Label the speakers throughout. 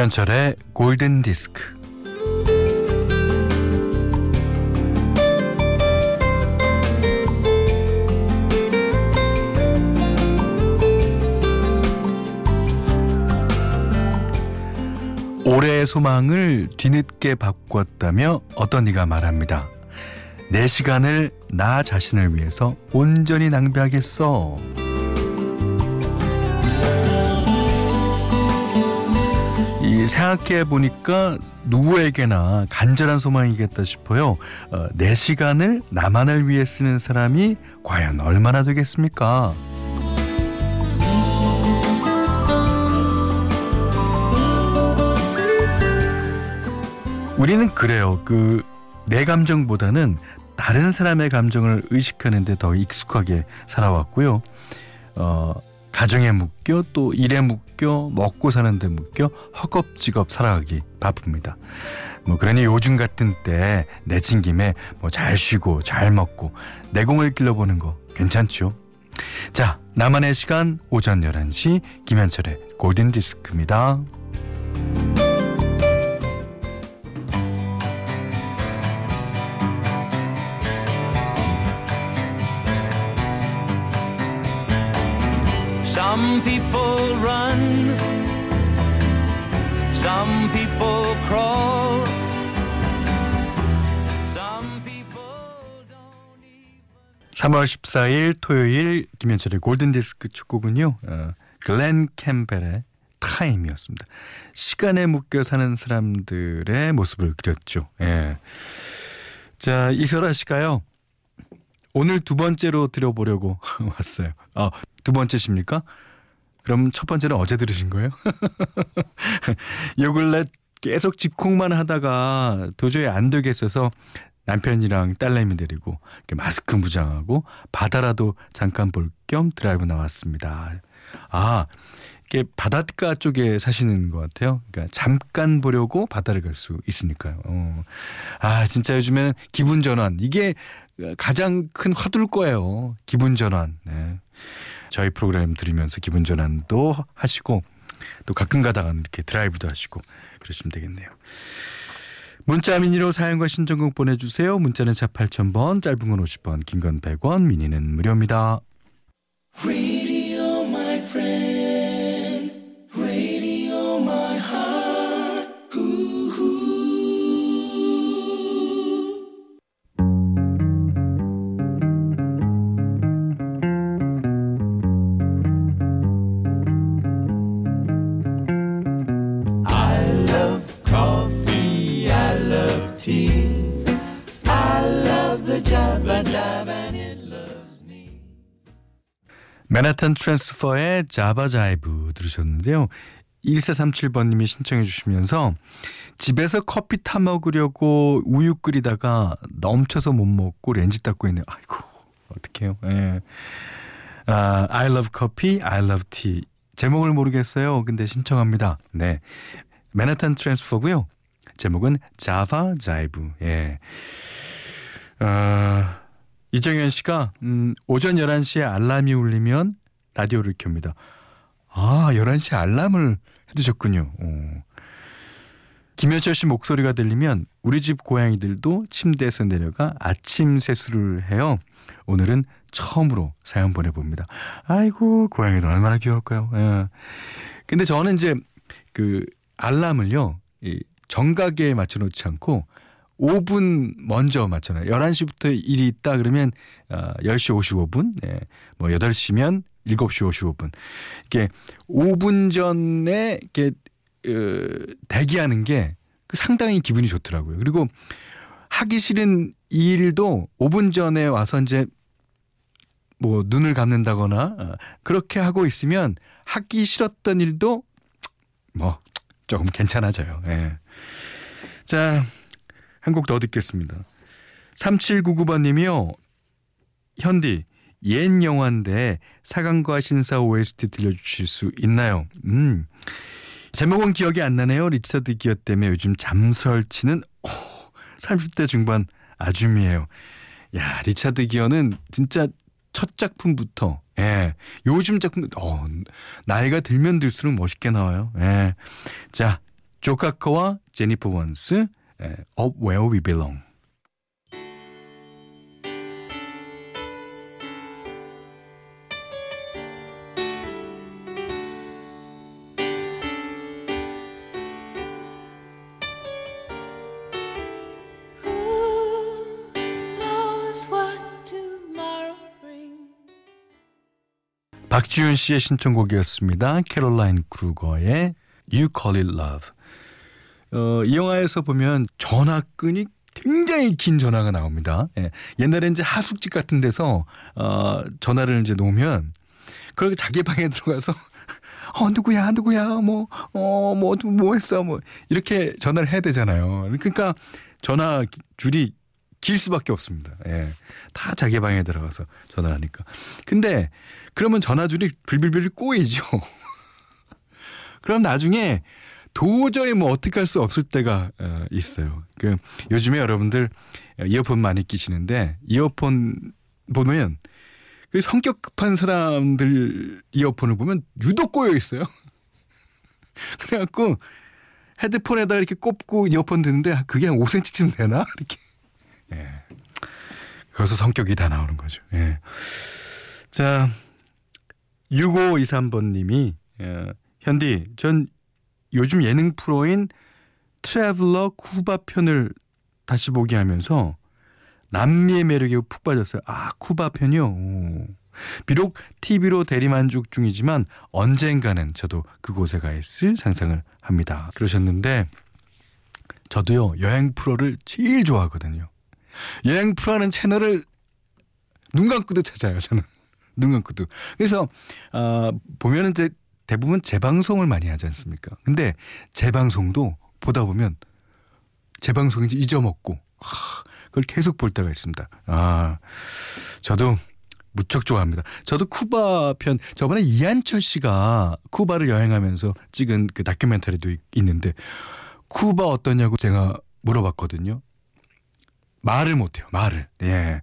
Speaker 1: 김현철의 골든 디스크. 올해의 소망을 뒤늦게 바꿨다며 어떤 이가 말합니다. 내 시간을 나 자신을 위해서 온전히 낭비하겠어. 이 생각해 보니까 누구에게나 간절한 소망이겠다 싶어요. 어, 내 시간을 나만을 위해 쓰는 사람이 과연 얼마나 되겠습니까? 우리는 그래요. 그 내 감정보다는 다른 사람의 감정을 의식하는데 더 익숙하게 살아왔고요. 어, 가정에 묶여 또 일에 묶여 먹고 사는데 묶여 허겁지겁 살아가기 바쁩니다. 뭐 그러니 요즘 같은 때 내친 김에 뭐 잘 쉬고 잘 먹고 내공을 길러보는 거 괜찮죠? 자, 나만의 시간 오전 11시 김현철의 골든 디스크입니다. Some people run, some people crawl, some people don't even. 3월 14일 토요일 김현철의 골든 디스크 축곡은요. 어, 글렌 캠벨의 타임이었습니다. 시간에 묶여 사는 사람들의 모습을 그렸죠. 예. 자, 이설아 씨가요. 오늘 두 번째로 들어보려고 왔어요. 아, 두 번째십니까? 그럼 첫 번째는 어제 들으신 거예요? 요 근래 계속 직콕만 하다가 도저히 안 되겠어서 남편이랑 딸내미 데리고 마스크 무장하고 바다라도 잠깐 볼 겸 드라이브 나왔습니다. 아, 이게 바닷가 쪽에 사시는 것 같아요. 그러니까 잠깐 보려고 바다를 갈 수 있으니까요. 어. 아, 진짜 요즘에는 기분 전환. 이게 가장 큰 화두일 거예요. 기분 전환. 네. 저희 프로그램 들으면서 기분 전환도 하시고 또 가끔 가다가 이렇게 드라이브도 하시고 그러시면 되겠네요. 문자 미니로 사연과 신청곡 보내주세요. 문자는 4 8000번, 짧은 건 50원, 긴 건 100원, 미니는 무료입니다. 맨하탄 트랜스퍼의 Java Jive 들으셨는데요. 1437번님이 신청해 주시면서 집에서 커피 타 먹으려고 우유 끓이다가 넘쳐서 못 먹고 렌즈 닦고 있네요. 아이고 어떡해요. 예. 아, I love coffee, I love tea. 제목을 모르겠어요. 근데 신청합니다. 네. 맨하탄 트랜스퍼고요. 제목은 Java Jive. 예. 어, 이정현 씨가 음, 오전 11시에 알람이 울리면 라디오를 켭니다. 아, 11시에 알람을 해두셨군요. 오. 김현철 씨 목소리가 들리면 우리 집 고양이들도 침대에서 내려가 아침 세수를 해요. 오늘은 처음으로 사연 보내봅니다. 아이고, 고양이들 얼마나 귀여울까요? 예. 근데 저는 이제 그 알람을요, 이 정각에 맞춰놓지 않고 5분 먼저 맞춰놔요. 11시부터 일이 있다 그러면 어, 10시 55분, 네. 뭐 8시면 7시 55분. 이게 5분 전에 이렇게 어, 대기하는 게그 상당히 기분이 좋더라고요. 그리고 하기 싫은 일도 5분 전에 와서 이제 뭐 눈을 감는다거나 어, 그렇게 하고 있으면 하기 싫었던 일도 뭐 조금 괜찮아져요. 예. 자, 한 곡 더 듣겠습니다. 3799번님이요. 현디 옛 영화인데 사관과 신사 OST 들려주실 수 있나요? 음. 제목은 기억이 안 나네요. 리차드 기어 때문에 요즘 잠설치는 오, 30대 중반 아줌이에요. 야, 리차드 기어는 진짜 첫 작품부터 예. 요즘 작품 어, 나이가 들면 들수록 멋있게 나와요. 예. 자, 조카커와 제니퍼 원스 Up Where We Belong. 박지윤 씨의 신청곡이었습니다. 캐롤라인 크루거의 You Call It Love. 어, 이 영화에서 보면 전화끈이 굉장히 긴 전화가 나옵니다. 예. 옛날에 이제 하숙집 같은 데서 어, 전화를 이제 놓으면 그렇게 자기 방에 들어가서 어 누구야 누구야 뭐어 뭐 뭐 했어 뭐 이렇게 전화를 해야 되잖아요. 그러니까 전화 줄이 길 수밖에 없습니다. 예. 다 자기 방에 들어가서 전화를 하니까. 근데 그러면 전화줄이 빌빌빌 꼬이죠. 그럼 나중에 도저히 뭐 어떻게 할 수 없을 때가 어, 있어요. 그 요즘에 여러분들 이어폰 많이 끼시는데 이어폰 보면 그 성격 급한 사람들 이어폰을 보면 유독 꼬여 있어요. 그래갖고 헤드폰에다 이렇게 꼽고 이어폰 듣는데 그게 한 5cm쯤 되나? 이렇게. 예. 거기서 성격이 다 나오는 거죠. 예. 자, 6523번님이, 예, 현디, 전 요즘 예능 프로인 트래블러 쿠바 편을 다시 보기 하면서 남미의 매력에 푹 빠졌어요. 아, 쿠바 편이요? 오. 비록 TV로 대리만족 중이지만 언젠가는 저도 그곳에 가 있을 상상을 합니다. 그러셨는데 저도요, 여행 프로를 제일 좋아하거든요. 여행 프로하는 채널을 눈 감고도 찾아요, 저는. 눈 감고도. 그래서, 어, 보면은 이제 대부분 재방송을 많이 하지 않습니까? 근데 재방송도 보다 보면 재방송인지 잊어먹고, 하, 그걸 계속 볼 때가 있습니다. 아, 저도 무척 좋아합니다. 저도 쿠바 편, 저번에 이한철 씨가 쿠바를 여행하면서 찍은 그 다큐멘터리도 있는데, 쿠바 어떠냐고 제가 물어봤거든요. 말을 못해요. 말을. 예.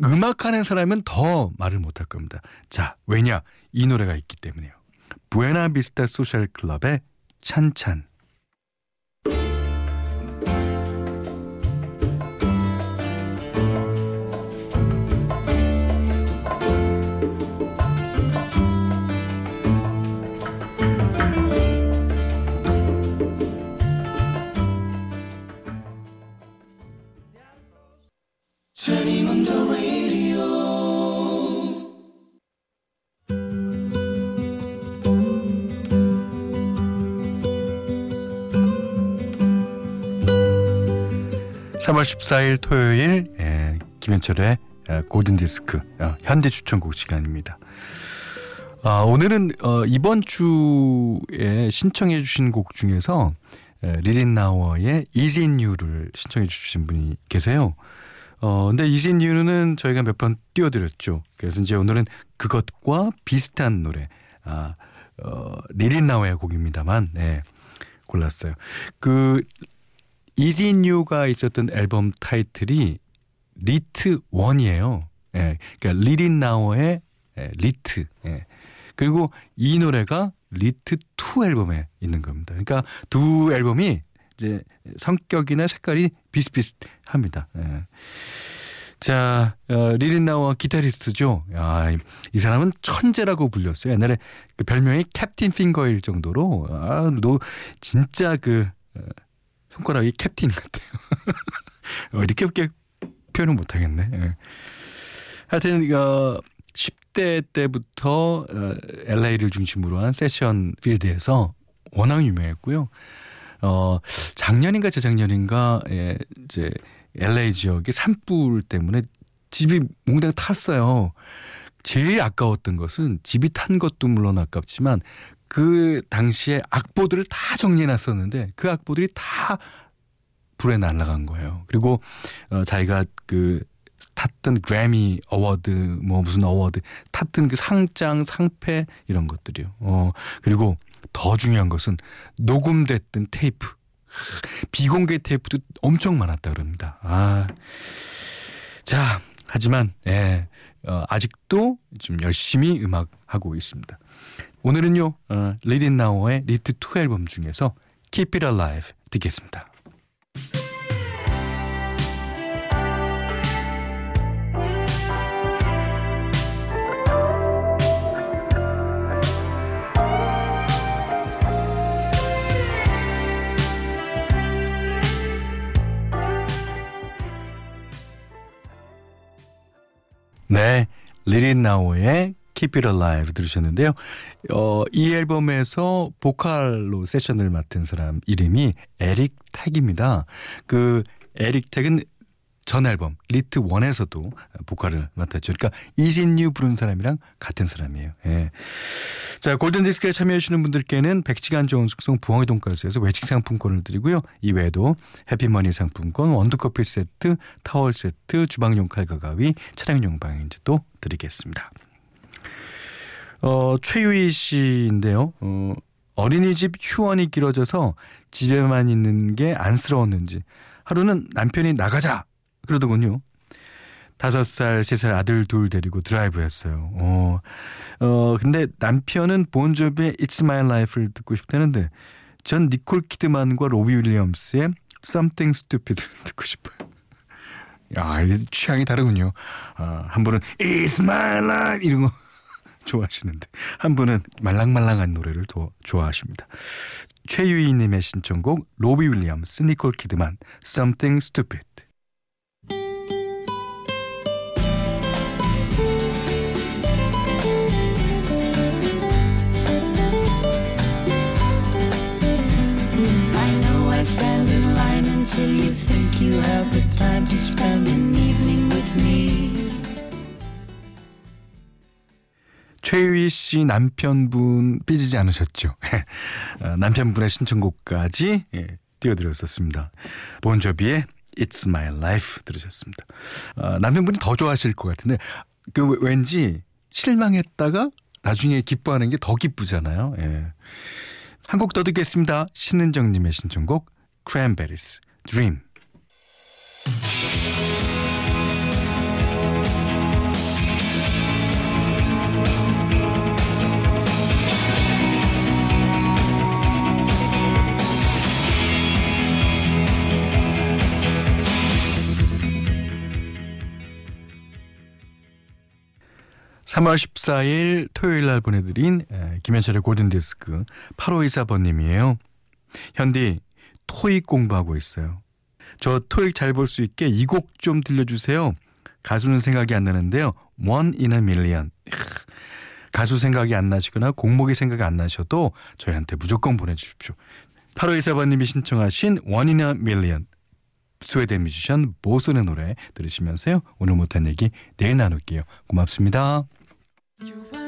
Speaker 1: 음악하는 사람은 더 말을 못할 겁니다. 자, 왜냐? 이 노래가 있기 때문에요. 부에나비스타 소셜 클럽의 찬찬. 3월 14일 토요일 예, 김현철의 예, 골든 디스크 어, 현대 추천곡 시간입니다. 아, 오늘은 어, 이번 주에 신청해 주신 곡 중에서 예, 리린 나워의 Easy New를 신청해 주신 분이 계세요. 어, 근데 Easy New는 저희가 몇 번 띄워드렸죠. 그래서 이제 오늘은 그것과 비슷한 노래, 아, 어, 리린 나워의 곡입니다만, 네, 골랐어요. 그 Is It You가 있었던 앨범 타이틀이 Rit One이에요 예. 그러니까 리 릿나워의 예, Rit. 예. 그리고 이 노래가 Rit 2 앨범에 있는 겁니다. 그러니까 두 앨범이 이제 성격이나 색깔이 비슷비슷합니다. 예. 자, 어, 리 릿나워 기타리스트죠. 야, 이 사람은 천재라고 불렸어요. 옛날에 그 별명이 캡틴 핑거일 정도로 아, 너 진짜 그 어, 손가락이 캡틴 같아요. 어, 이렇게 게 표현을 못하겠네. 예. 하여튼 어, 10대 때부터 어, LA를 중심으로 한 세션 필드에서 워낙 유명했고요. 어, 작년인가 재작년인가 예, 이제 LA 지역의 산불 때문에 집이 몽땅 탔어요. 제일 아까웠던 것은 집이 탄 것도 물론 아깝지만 그 당시에 악보들을 다 정리해 놨었는데 그 악보들이 다 불에 날아간 거예요. 그리고 어 자기가 그 탔던 그래미 어워드 뭐 무슨 award 탔던 그 상장 상패 이런 것들이요. 어 그리고 더 중요한 것은 녹음됐던 테이프 비공개 테이프도 엄청 많았다 그럽니다. 아. 자, 하지만 예. 어, 아직도 좀 열심히 음악 하고 있습니다. 오늘은요, 어, 리 릿나워의 Rit 2 앨범 중에서 Keep It Alive 듣겠습니다. 네, 리 릿나워의 Keep It Alive 들으셨는데요. 어, 이 앨범에서 보컬로 세션을 맡은 사람 이름이 에릭 태그입니다. 그 에릭 태그는 전 앨범 Rit 1에서도 보컬을 맡았죠. 그러니까 Is It You 부른 사람이랑 같은 사람이에요. 예. 자 골든 디스크에 참여해 주시는 분들께는 100시간 좋은 숙성 부엉이 돈가스에서 외식 상품권을 드리고요. 이외에도 해피머니 상품권, 원두커피 세트, 타월 세트, 주방용 칼과 가위, 차량용 방향제도 드리겠습니다. 어, 최유희 씨인데요. 어, 어린이집 휴원이 길어져서 집에만 있는 게 안쓰러웠는지 하루는 남편이 나가자 그러더군요. 다섯 살, 세 살 아들 둘 데리고 드라이브 했어요. 어, 어, 근데 남편은 본조비의 It's My Life를 듣고 싶다는데 전 니콜 키드만과 로비 윌리엄스의 Something Stupid 듣고 싶어요. 야, 취향이 다르군요. 아, 한 분은 It's My Life 이런 거 좋아하시는데 한 분은 말랑말랑한 노래를 더 좋아하십니다. 최유희님의 신청곡 로비 윌리엄스, 니콜 키드만 Something Stupid 최유희 씨 남편분 삐지지 않으셨죠? 어, 남편분의 신청곡까지 예, 띄워드렸었습니다. 본저비의 It's My Life 들으셨습니다. 어, 남편분이 더 좋아하실 것 같은데 그 왠지 실망했다가 나중에 기뻐하는 게 더 기쁘잖아요. 예. 한곡 더 듣겠습니다. 신은정님의 신청곡 Cranberries Dream 3월 14일 토요일 날 보내드린 김현철의 골든디스크 8524번님이에요. 현디 토익 공부하고 있어요. 저 토익 잘 볼 수 있게 이 곡 좀 들려주세요. 가수는 생각이 안 나는데요. One in a Million. 가수 생각이 안 나시거나 공목이 생각이 안 나셔도 저희한테 무조건 보내주십시오. 8524번님이 신청하신 One in a Million. 스웨덴 뮤지션 보슨의 노래 들으시면서요. 오늘 못한 얘기 내일 나눌게요. 고맙습니다. You